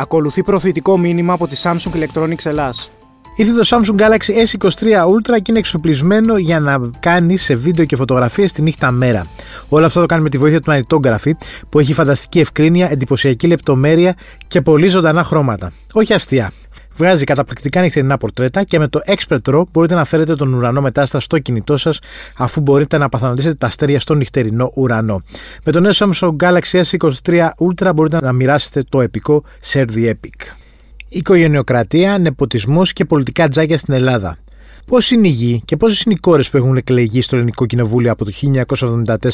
Ακολουθεί προθετικό μήνυμα από τη Samsung Electronics Ελλάς. Ήρθε το Samsung Galaxy S23 Ultra και είναι εξοπλισμένο για να κάνει σε βίντεο και φωτογραφίες τη νύχτα μέρα. Όλο αυτό το κάνει με τη βοήθεια του Manitography που έχει φανταστική ευκρίνεια, εντυπωσιακή λεπτομέρεια και πολύ ζωντανά χρώματα. Όχι αστεία. Βγάζει καταπληκτικά νυχτερινά πορτρέτα και με το Expert RAW μπορείτε να φέρετε τον ουρανό μετάσταση στο κινητό σας αφού μπορείτε να παθανατήσετε τα αστέρια στον νυχτερινό ουρανό. Με το νέο Samsung Galaxy S23 Ultra μπορείτε να μοιράσετε το επικό Share the Epic. Οικογενειοκρατία, νεποτισμός και πολιτικά τζάκια στην Ελλάδα. Πώς είναι η γη και πόσες είναι οι κόρες που έχουν εκλεγεί στο Ελληνικό Κοινοβούλιο από το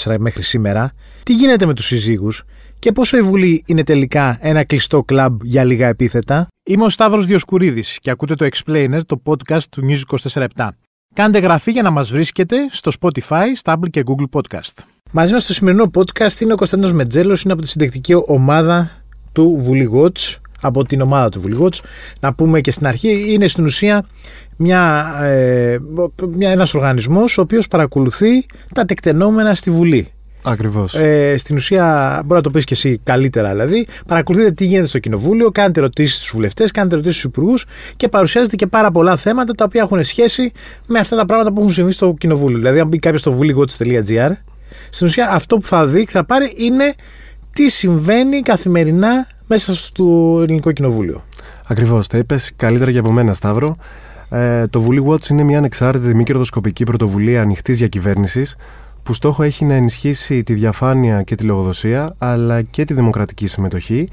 1974 μέχρι σήμερα, τι γίνεται με τους συζύγους; Και πόσο η Βουλή είναι τελικά ένα κλειστό κλαμπ για λίγα επίθετα; Είμαι ο Σταύρος Διοσκουρίδης και ακούτε το Explainer, το podcast του News 24 Κάντε γραφή για να μας βρίσκετε στο Spotify, Stable και Google Podcast. Μαζί μας στο σημερινό podcast είναι ο Κωνσταντίνος Μετζέλος, είναι από τη συντεκτική ομάδα του Βουλή Watch, από την ομάδα του Βουλή Watch. Να πούμε και στην αρχή, είναι στην ουσία μια, ε, μια, ένας οργανισμός ο οποίος παρακολουθεί τα τεκτενόμενα στη Βουλή. Ακριβώς. Ε, στην ουσία, μπορεί να το πεις και εσύ καλύτερα δηλαδή, παρακολουθείτε τι γίνεται στο Κοινοβούλιο, κάνετε ερωτήσεις στους βουλευτές, κάνετε ερωτήσεις στους υπουργούς και παρουσιάζετε και πάρα πολλά θέματα τα οποία έχουν σχέση με αυτά τα πράγματα που έχουν συμβεί στο Κοινοβούλιο. Δηλαδή, αν μπει κάποιος στο βουλίγοτ.gr, στην ουσία αυτό που θα δει και θα πάρει είναι τι συμβαίνει καθημερινά μέσα στο Ελληνικό Κοινοβούλιο. Ακριβώς. Τα είπες καλύτερα για από μένα, Σταύρο. Ε, το Βουλή Watch είναι μια ανεξάρτητη μη κερδοσκοπική πρωτοβουλία ανοιχτής διακυβέρνησης που στόχο έχει να ενισχύσει τη διαφάνεια και τη λογοδοσία αλλά και τη δημοκρατική συμμετοχή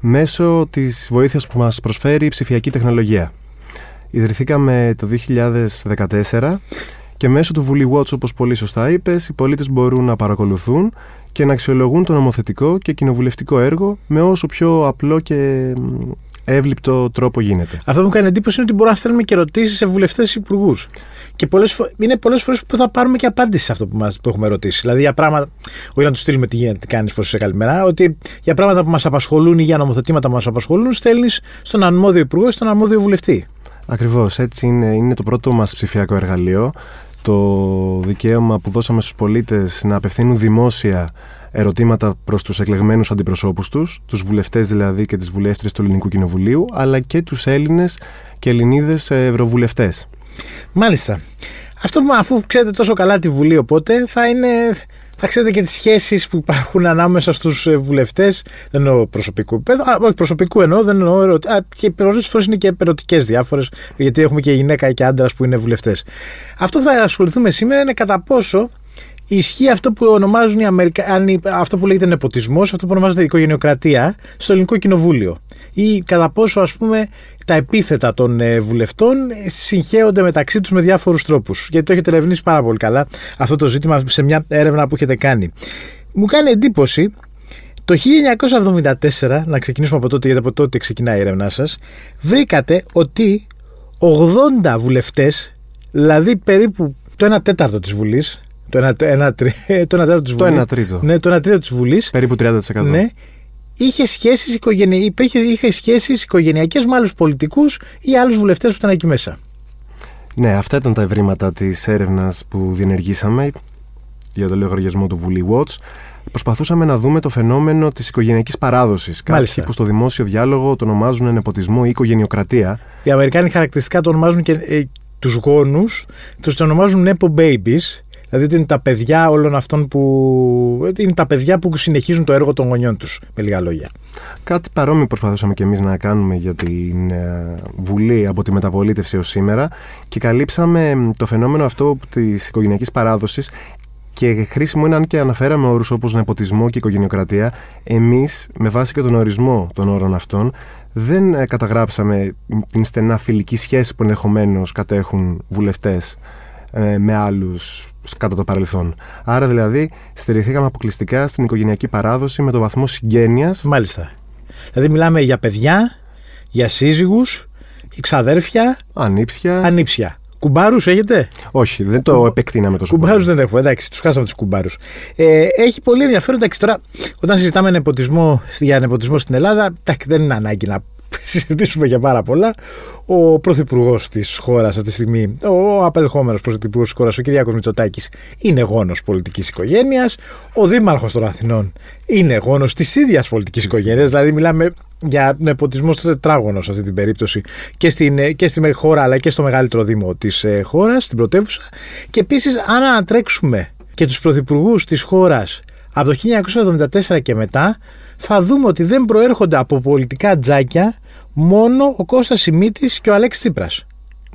μέσω της βοήθειας που μας προσφέρει η ψηφιακή τεχνολογία. Ιδρυθήκαμε το 2014 και μέσω του Βουλή Watch, όπως πολύ σωστά είπες, οι πολίτες μπορούν να παρακολουθούν και να αξιολογούν το νομοθετικό και κοινοβουλευτικό έργο με όσο πιο απλό και εύληπτο τρόπο γίνεται. Αυτό που μου κάνει εντύπωση είναι ότι μπορούμε να στέλνουμε και ερωτήσεις σε βουλευτές υπουργούς. Και πολλές φο... είναι πολλές φορές που θα πάρουμε και απάντηση σε αυτό που, μας, που έχουμε ρωτήσει. Δηλαδή για πράγματα. Όχι να τους στείλουμε τι γίνεται, τι κάνεις, πώς είσαι καλημέρα. Ότι για πράγματα που μας απασχολούν ή για νομοθετήματα που μας απασχολούν, στέλνεις στον αρμόδιο υπουργό ή στον αρμόδιο βουλευτή. Ακριβώς. Έτσι είναι, είναι το πρώτο μας ψηφιακό εργαλείο. Το δικαίωμα που δώσαμε στους πολίτες να απευθύνουν δημόσια ερωτήματα προς τους εκλεγμένους αντιπροσώπους τους, τους βουλευτές δηλαδή και τις βουλεύτριες του Ελληνικού Κοινοβουλίου, αλλά και τους Έλληνες και Ελληνίδες ευρωβουλευτές. Μάλιστα. Αυτό που αφού ξέρετε τόσο καλά τη Βουλή, οπότε θα είναι. Θα ξέρετε και τις σχέσεις που υπάρχουν ανάμεσα στους ε, βουλευτές. Δεν εννοώ προσωπικού επίπεδου. Όχι προσωπικού εννοώ, δεν εννοώ. Ερωτη... Α, και πολλές φορές είναι και ερωτικές διάφορες, γιατί έχουμε και γυναίκα και άντρας που είναι βουλευτές. Αυτό που θα ασχοληθούμε σήμερα είναι κατά πόσο ισχύει αυτό που ονομάζουν οι Αμερικάνοι, αυτό που λέγεται νεποτισμός, αυτό που ονομάζεται οικογενειοκρατία στο ελληνικό κοινοβούλιο. Ή κατά πόσο ας πούμε τα επίθετα των ε, βουλευτών συγχέονται μεταξύ τους με διάφορους τρόπους. Γιατί το έχετε ερευνήσει πάρα πολύ καλά αυτό το ζήτημα σε μια έρευνα που έχετε κάνει. Μου κάνει εντύπωση το 1974, να ξεκινήσουμε από τότε, γιατί από τότε ξεκινάει η έρευνά σας, βρήκατε ότι 80 βουλευτές, δηλαδή περίπου το 1 τέταρτο της Βουλής, το 1 ένα, το ένα της Βουλής. Το 1 τρίτο. Ναι, το 1 τρίτο της Βουλής. Περίπου 30%. Ναι, είχε σχέσεις, οικογενει... υπήρχε, είχε σχέσεις οικογενειακές με άλλους πολιτικούς ή άλλους βουλευτές που ήταν εκεί μέσα. Ναι, αυτά ήταν τα ευρήματα της έρευνας που διενεργήσαμε για το λογαριασμό του Βουλή Watch. Προσπαθούσαμε να δούμε το φαινόμενο της οικογενειακής παράδοσης. Κάποιοι που στο δημόσιο διάλογο το ονομάζουν νεποτισμό ή οικογενειοκρατία. Οι Αμερικάνοι χαρακτηριστικά το ονομάζουν και ε, τους γόνους, τους ονομάζουν Nepo Babies Δηλαδή ότι είναι τα παιδιά όλων αυτών που. είναι τα παιδιά που συνεχίζουν το έργο των γονιών τους, με λίγα λόγια. Κάτι παρόμοιο προσπαθούσαμε και εμείς να κάνουμε για την ε, Βουλή από τη μεταπολίτευση έω σήμερα και καλύψαμε το φαινόμενο αυτό της οικογενειακής παράδοσης και χρήσιμο είναι αν και αναφέραμε όρους όπως νεποτισμό και οικογενειοκρατία, εμείς με βάση και τον ορισμό των όρων αυτών δεν ε, καταγράψαμε την στενά φιλική σχέση που ενδεχομένως κατέχουν βουλευτές ε, με άλλους κατά το παρελθόν. Άρα δηλαδή στηριχθήκαμε αποκλειστικά στην οικογενειακή παράδοση με το βαθμό συγγένειας. Μάλιστα. Δηλαδή μιλάμε για παιδιά, για σύζυγους, ξαδέρφια, ανήψια. ανήψια. Κουμπάρους έχετε; Όχι, δεν το επεκτείναμε τόσο Κουμπάρους δεν έχω, εντάξει, τους χάσαμε τους κουμπάρους. Ε, έχει πολύ ενδιαφέρον. Εντάξει, τώρα, όταν συζητάμε νεποτισμό, για νεποτισμό στην Ελλάδα, δεν είναι ανάγκη να συζητήσουμε για πάρα πολλά. Ο πρωθυπουργός της χώρας αυτή τη στιγμή, ο απελχόμενος πρωθυπουργός της χώρας, ο Κυριάκος Μητσοτάκης, είναι γόνος πολιτικής οικογένειας. Ο δήμαρχος των Αθηνών είναι γόνος της ίδιας πολιτικής οικογένειας. Δηλαδή, μιλάμε για νεποτισμό στο τετράγωνο σε αυτή την περίπτωση και, στην, και στη χώρα αλλά και στο μεγαλύτερο δήμο της ε, χώρας, στην πρωτεύουσα. Και επίσης, αν ανατρέξουμε και τους πρωθυπουργούς της χώρας από το 1974 και μετά, θα δούμε ότι δεν προέρχονται από πολιτικά τζάκια μόνο ο Κώστας Σιμίτης και ο Αλέξης Τσίπρας.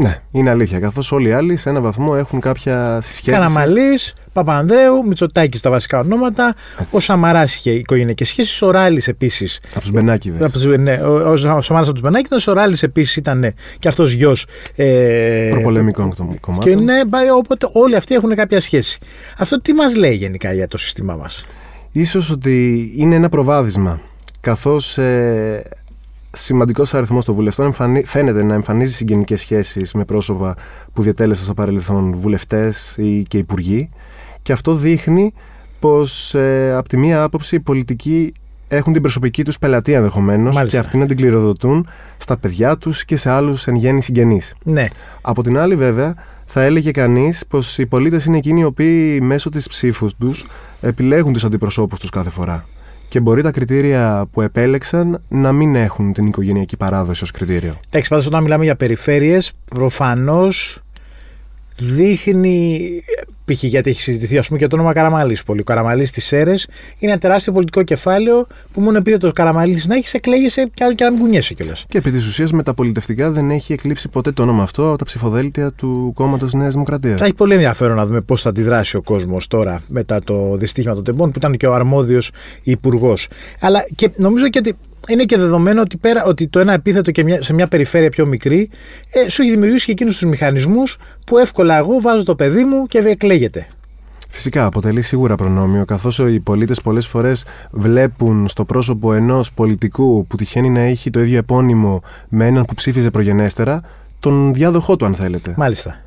Ναι, είναι αλήθεια. Καθώς όλοι οι άλλοι σε έναν βαθμό έχουν κάποια συσχέτιση. Καραμαλής, Παπανδρέου, Μητσοτάκης στα βασικά ονόματα. Έτσι. Ο Σαμαράς είχε οικογενειακέ σχέσεις. Ο Ράλης επίσης. Από τους Μπενάκηδε. Ναι, ο, ο, ο Σαμαράς από τους Μπενάκηδε. Ο Ράλης επίσης ήταν και αυτός γιος. Ε, Προπολεμικών κομμάτων. Και ναι, οπότε όλοι αυτοί έχουν κάποια σχέση. Αυτό τι μας λέει γενικά για το σύστημά μας; Ίσως ότι είναι ένα προβάδισμα καθώς ε, σημαντικός αριθμός των βουλευτών εμφανί, φαίνεται να εμφανίζει συγγενικές σχέσεις με πρόσωπα που διατέλεσαν στο παρελθόν βουλευτές ή και υπουργοί. Και αυτό δείχνει πως ε, από τη μία άποψη οι πολιτικοί έχουν την προσωπική τους πελατεία ενδεχομένως και αυτοί να την κληροδοτούν στα παιδιά τους και σε άλλους εν γέννη συγγενείς. Ναι. Από την άλλη, βέβαια, θα έλεγε κανείς πως οι πολίτες είναι εκείνοι οι οποίοι μέσω της ψήφους τους επιλέγουν τους αντιπροσώπους τους κάθε φορά και μπορεί τα κριτήρια που επέλεξαν να μην έχουν την οικογενειακή παράδοση ως κριτήριο. Εντάξει, πάντως όταν μιλάμε για περιφέρειες, προφανώς δείχνει, π.χ. γιατί έχει συζητηθεί ας πούμε και το όνομα Καραμαλής πολύ. Ο Καραμαλής στι αίρε είναι ένα τεράστιο πολιτικό κεφάλαιο που μόνο επειδή το Καραμαλής να έχεις, εκλέγεσαι και, και να μην κουνιέσαι κιόλας. Και επί της ουσίας μεταπολιτευτικά δεν έχει εκλείψει ποτέ το όνομα αυτό από τα ψηφοδέλτια του κόμματος Νέας Δημοκρατίας. Θα έχει πολύ ενδιαφέρον να δούμε πώς θα αντιδράσει ο κόσμος τώρα μετά το δυστύχημα των τεμπών που ήταν και ο αρμόδιος υπουργός. Αλλά και νομίζω και ότι είναι και δεδομένο ότι, πέρα, ότι το ένα επίθετο και μια, σε μια περιφέρεια πιο μικρή ε, σου έχει δημιουργήσει και εκείνους τους μηχανισμούς που εύκολα εγώ βάζω το παιδί μου και εκλέγεται. Φυσικά αποτελεί σίγουρα προνόμιο, καθώς οι πολίτες πολλές φορές βλέπουν στο πρόσωπο ενός πολιτικού που τυχαίνει να έχει το ίδιο επώνυμο με έναν που ψήφιζε προγενέστερα, τον διάδοχό του, αν θέλετε. Μάλιστα.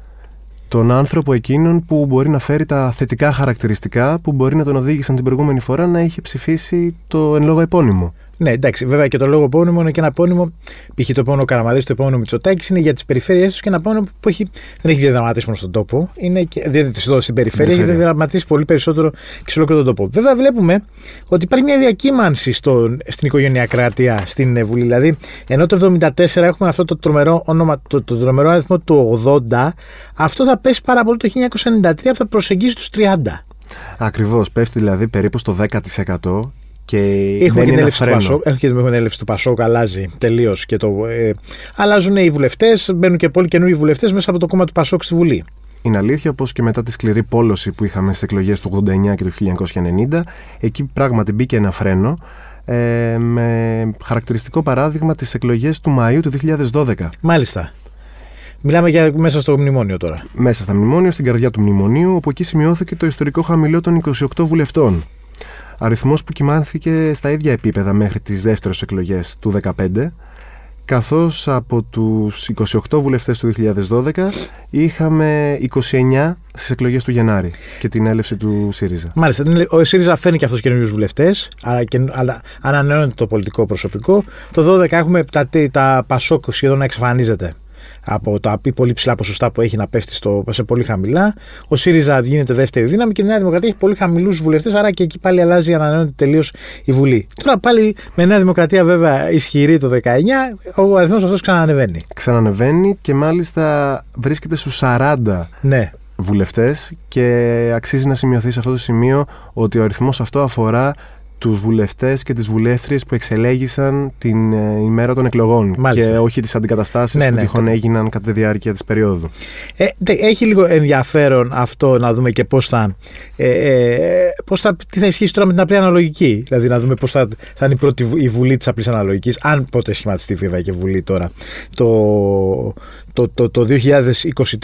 Τον άνθρωπο εκείνον που μπορεί να φέρει τα θετικά χαρακτηριστικά που μπορεί να τον οδήγησαν την προηγούμενη φορά να είχε ψηφίσει το εν λόγω επώνυμο. Ναι, εντάξει, βέβαια και το λόγο επώνυμο είναι και ένα επώνυμο. Π.χ. το επώνυμο Καραμαλής, το επώνυμο Μητσοτάκης είναι για τις περιφέρειές τους και ένα επώνυμο που έχει, δεν έχει διαδραματίσει μόνο στον τόπο. Είναι και, εδώ στην περιφέρεια, έχει διαδραματίσει πολύ περισσότερο και σε ολόκληρο τον τόπο. Βέβαια, βλέπουμε ότι υπάρχει μια διακύμανση στο, στην οικογενειακράτεια στην Βουλή. Δηλαδή, ενώ το 1974 έχουμε αυτό το τρομερό, όνομα, το, το τρομερό αριθμό του 80, αυτό θα πέσει πάρα πολύ το 1993 που θα προσεγγίσει τους 30. Ακριβώς. Πέφτει δηλαδή περίπου στο 10% και έχουμε την έλευση του Πασόκ. Έχω και την έλευση του Πασόκ, αλλάζει τελείως. Ε, αλλάζουν οι βουλευτές, μπαίνουν και πολλοί καινούργιοι βουλευτές μέσα από το κόμμα του Πασόκ στη Βουλή. Είναι αλήθεια όπω και μετά τη σκληρή πόλωση που είχαμε στις εκλογές του 89 και του 1990, εκεί πράγματι μπήκε ένα φρένο. Ε, με χαρακτηριστικό παράδειγμα τις εκλογές του Μαΐου του 2012. Μάλιστα. Μιλάμε για μέσα στο μνημόνιο τώρα. Μέσα στα μνημόνιο, στην καρδιά του μνημονίου, όπου εκεί σημειώθηκε το ιστορικό χαμηλό των 28 βουλευτών αριθμός που κοιμάνθηκε στα ίδια επίπεδα μέχρι τις δεύτερες εκλογές του 2015 καθώς από τους 28 βουλευτές του 2012 είχαμε 29 στις εκλογές του Γενάρη και την έλευση του ΣΥΡΙΖΑ. Μάλιστα, ο ΣΥΡΙΖΑ φέρνει και αυτός καινούριους βουλευτές, αλλά, αλλά ανανεώνεται το πολιτικό προσωπικό. Το 2012 έχουμε τα, τα Πασόκ σχεδόν να εξαφανίζεται από τα πολύ ψηλά ποσοστά που έχει να πέφτει στο, σε πολύ χαμηλά. Ο ΣΥΡΙΖΑ γίνεται δεύτερη δύναμη και η Νέα Δημοκρατία έχει πολύ χαμηλούς βουλευτές, άρα και εκεί πάλι αλλάζει, ανανεώνεται τελείως η Βουλή. Τώρα πάλι με Νέα Δημοκρατία βέβαια ισχυρή το 19, ο αριθμός αυτός ξανανεβαίνει. Ξανανεβαίνει και μάλιστα βρίσκεται στους 40 ναι. βουλευτές και αξίζει να σημειωθεί σε αυτό το σημείο ότι ο αριθμός αυτό αφορά τους βουλευτές και τις βουλεύτριες που εξελέγησαν την ε, ημέρα των εκλογών Μάλιστα. και όχι τις αντικαταστάσεις ναι, που ναι, τυχόν ναι. έγιναν κατά τη διάρκεια της περίοδου. Ε, έχει λίγο ενδιαφέρον αυτό να δούμε και πώς θα, ε, ε, πώς θα, τι θα ισχύσει τώρα με την απλή αναλογική. Δηλαδή να δούμε πώς θα, θα είναι η πρώτη η βουλή της απλής αναλογικής, αν πότε σχηματιστεί βέβαια και βουλή τώρα το, το, το, το 2023,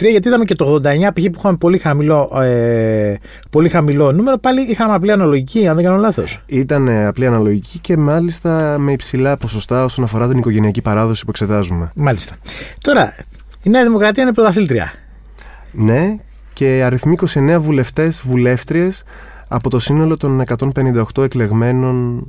γιατί είδαμε και το 89 π.χ. που είχαμε πολύ χαμηλό, ε, πολύ χαμηλό νούμερο, πάλι είχαμε απλή αναλογική, αν δεν κάνω λάθος. Ήταν ε, απλή αναλογική και μάλιστα με υψηλά ποσοστά όσον αφορά την οικογενειακή παράδοση που εξετάζουμε. Μάλιστα. Τώρα, η Νέα Δημοκρατία είναι πρωταθλήτρια. Ναι, και αριθμοί 29 βουλευτές, βουλεύτριες από το σύνολο των 158 εκλεγμένων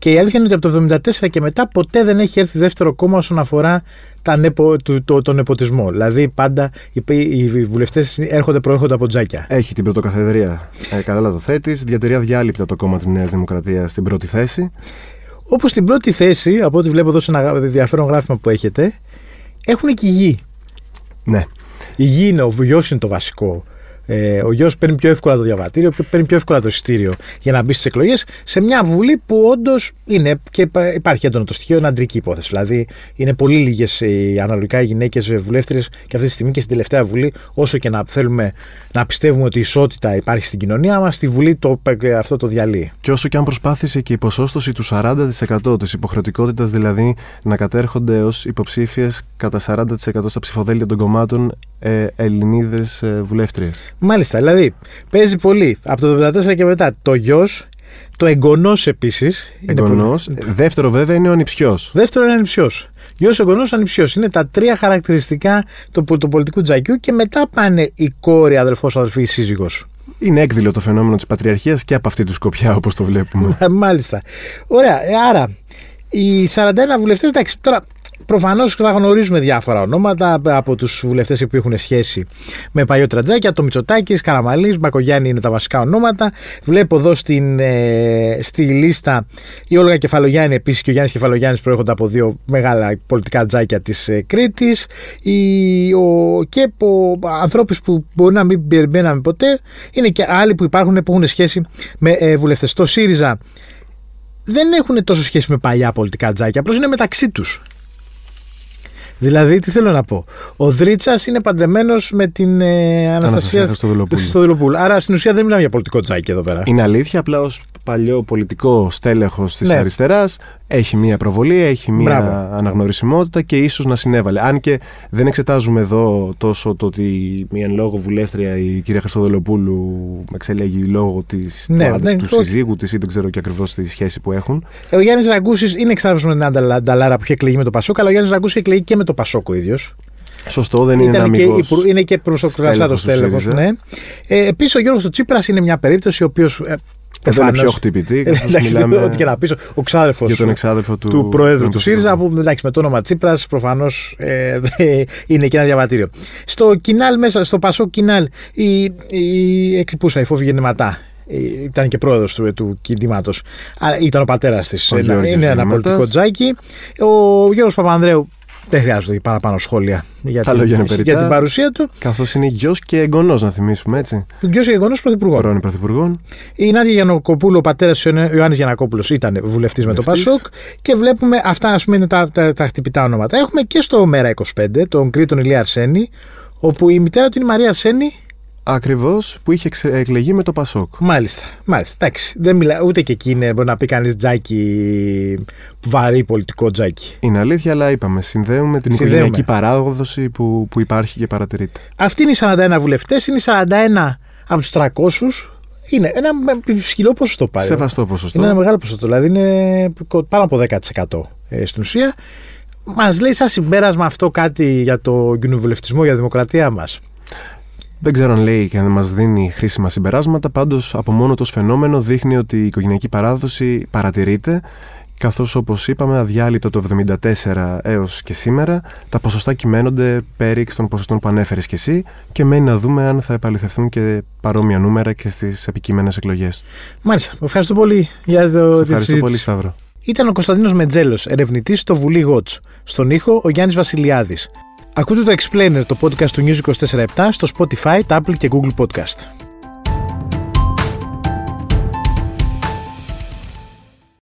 Και η αλήθεια είναι ότι από το 1974 και μετά ποτέ δεν έχει έρθει δεύτερο κόμμα όσον αφορά τα νεπο, το, το, τον νεποτισμό. Δηλαδή πάντα οι, οι βουλευτές έρχονται προέρχονται από τζάκια. Έχει την πρωτοκαθεδρία. Ε, καλά το θέτεις. Διατηρεί αδιάλειπτα το κόμμα της Νέας Δημοκρατίας στην πρώτη θέση. Όπως στην πρώτη θέση, από ό,τι βλέπω εδώ σε ένα ενδιαφέρον γράφημα που έχετε, έχουν και γη. Ναι. Η γη είναι, ο γιο είναι το βασικό. Ε, ο γιος παίρνει πιο εύκολα το διαβατήριο, παίρνει πιο εύκολα το εισιτήριο για να μπει στις εκλογές σε μια βουλή που όντως είναι και υπάρχει έντονο το στοιχείο, είναι αντρική υπόθεση. Δηλαδή είναι πολύ λίγες αναλογικά οι γυναίκες βουλεύτριες και αυτή τη στιγμή και στην τελευταία βουλή, όσο και να θέλουμε να πιστεύουμε ότι η ισότητα υπάρχει στην κοινωνία μας, στη βουλή το, αυτό το διαλύει. Και όσο και αν προσπάθησε και η ποσόστοση του 40% της υποχρεωτικότητας δηλαδή να κατέρχονται ως υποψήφιες κατά 40% στα ψηφοδέλτια των κομμάτων ε, Ελληνίδες ε, βουλεύτριες. Μάλιστα, δηλαδή παίζει πολύ. Από το 1974 και μετά το γιος, το εγγονός επίσης. Εγγονός. Δεύτερο βέβαια είναι ο ανιψιός. Δεύτερο είναι ο ανιψιός. Γιος, εγγονός, ανιψιός. Είναι τα τρία χαρακτηριστικά του, του πολιτικού τζακιού και μετά πάνε η κόρη, αδελφό, αδελφή, σύζυγος. Είναι έκδηλο το φαινόμενο της πατριαρχίας και από αυτή τη σκοπιά, όπως το βλέπουμε. Μάλιστα. Ωραία. Ε, άρα, οι 41 βουλευτές, εντάξει, τώρα Προφανώς θα γνωρίζουμε διάφορα ονόματα από τους βουλευτές που έχουν σχέση με παλιό Τρατζάκια. Το Μητσοτάκης, Καραμαλής, Μπακογιάννη είναι τα βασικά ονόματα. Βλέπω εδώ στην, ε, στη λίστα η Όλγα Κεφαλογιάννη επίσης και ο Γιάννης Κεφαλογιάννης προέρχονται από δύο μεγάλα πολιτικά τζάκια της ε, Κρήτης. Και ανθρώπους που μπορεί να μην περιμέναμε ποτέ είναι και άλλοι που υπάρχουν που έχουν σχέση με ε, βουλευτές. Το ΣΥΡΙΖΑ δεν έχουν τόσο σχέση με παλιά πολιτικά τζάκια, απλώς είναι μεταξύ τους. Δηλαδή, τι θέλω να πω. Ο Δρίτσας είναι παντρεμένος με την ε, Αναστασία Χριστοδουλοπούλου. Άρα στην ουσία δεν μιλάμε για πολιτικό τζάκι εδώ πέρα. Είναι αλήθεια, απλά ως παλιό πολιτικό στέλεχος της ναι. αριστεράς έχει μία προβολή, έχει μία Μπράβο. αναγνωρισιμότητα και ίσως να συνέβαλε. Αν και δεν εξετάζουμε εδώ τόσο το ότι μία εν λόγω βουλεύτρια η κυρία Χριστοδολοπούλου εξελέγει λόγω της, ναι, του, ναι, του συζύγου της ή δεν ξέρω και ακριβώς τη σχέση που έχουν. Ε, ο Γιάννης Ραγκούσης είναι εξάρτητος με την Ανταλάρα που είχε εκλεγεί με το Πασόκ, αλλά ο Γιάννης Ραγκούσης έχει εκλεγεί και με το Πασόκ ο ίδιος. Σωστό, δεν είναι και, Είναι και προσωπικό στέλεχος. Ναι. Ε, Επίση, ο Γιώργος Τσίπρας είναι μια περίπτωση ο οποίος ε, εδώ είναι πιο χτυπητή. μιλάμε ό,τι και να πεις. Ο ξάδερφος του, του Προέδρου του ΣΥΡΙΖΑ, που εντάξει, με το όνομα Τσίπρας προφανώς ε, είναι και ένα διαβατήριο. Στο κοινάλ μέσα, στο Πασό Κοινάλ, η, η εκλειπούσα, η φόβη γεννηματά, ήταν και πρόεδρος του, του κινήματος. Ήταν ο πατέρας της. Είναι ένα πολιτικό τζάκι. Ο Γιώργος Παπανδρέου δεν χρειάζονται παραπάνω σχόλια για, την, για την παρουσία του. Καθώς είναι γιος και εγγονός, να θυμίσουμε έτσι. Γιος και εγγονός πρωθυπουργών. Πρώην πρωθυπουργών. Η Νάντια Γιανακοπούλου, ο πατέρας του Ιωάννης Γιανακόπουλο, ήταν βουλευτής με το Πασόκ. Και βλέπουμε αυτά, ας πούμε, είναι τα, τα, τα, χτυπητά ονόματα. Έχουμε και στο Μέρα 25 τον Κρήτον Ηλία Αρσένη, όπου η μητέρα του είναι η Μαρία Αρσένη, Ακριβώς που είχε εκλεγεί με το Πασόκ. Μάλιστα. Μάλιστα. Εντάξει. Δεν μιλά, ούτε και εκεί είναι, μπορεί να πει κανείς τζάκι, βαρύ πολιτικό τζάκι. Είναι αλήθεια, αλλά είπαμε. Συνδέουμε την συνδέουμε. οικογενειακή παράδοση που, που υπάρχει και παρατηρείται. Αυτοί είναι οι 41 βουλευτές, είναι οι 41 από τους 300. Είναι ένα ψηλό ποσοστό πάλι. Σεβαστό ποσοστό. Είναι ένα μεγάλο ποσοστό. Δηλαδή είναι πάνω από 10% ε, στην ουσία. Μας λέει σαν συμπέρασμα αυτό κάτι για το κοινοβουλευτισμό, για τη δημοκρατία μας. Δεν ξέρω αν λέει και αν μας δίνει χρήσιμα συμπεράσματα, πάντως από μόνο το φαινόμενο δείχνει ότι η οικογενειακή παράδοση παρατηρείται, καθώς όπως είπαμε, αδιάλειπτο το 1974 έως και σήμερα, τα ποσοστά κυμαίνονται πέριξ των ποσοστών που ανέφερες και εσύ και μένει να δούμε αν θα επαληθευτούν και παρόμοια νούμερα και στις επικείμενες εκλογές. Μάλιστα. Ευχαριστώ πολύ για το Σε Ευχαριστώ πολύ, Σταύρο. Ήταν ο Κωνσταντίνος Μετζέλος, ερευνητής στο Βουλή Γότς. Στον ήχο ο Γιάννης Βασιλιάδης. Ακούτε το Explainer, το podcast του News 24 στο Spotify, Apple και Google Podcast.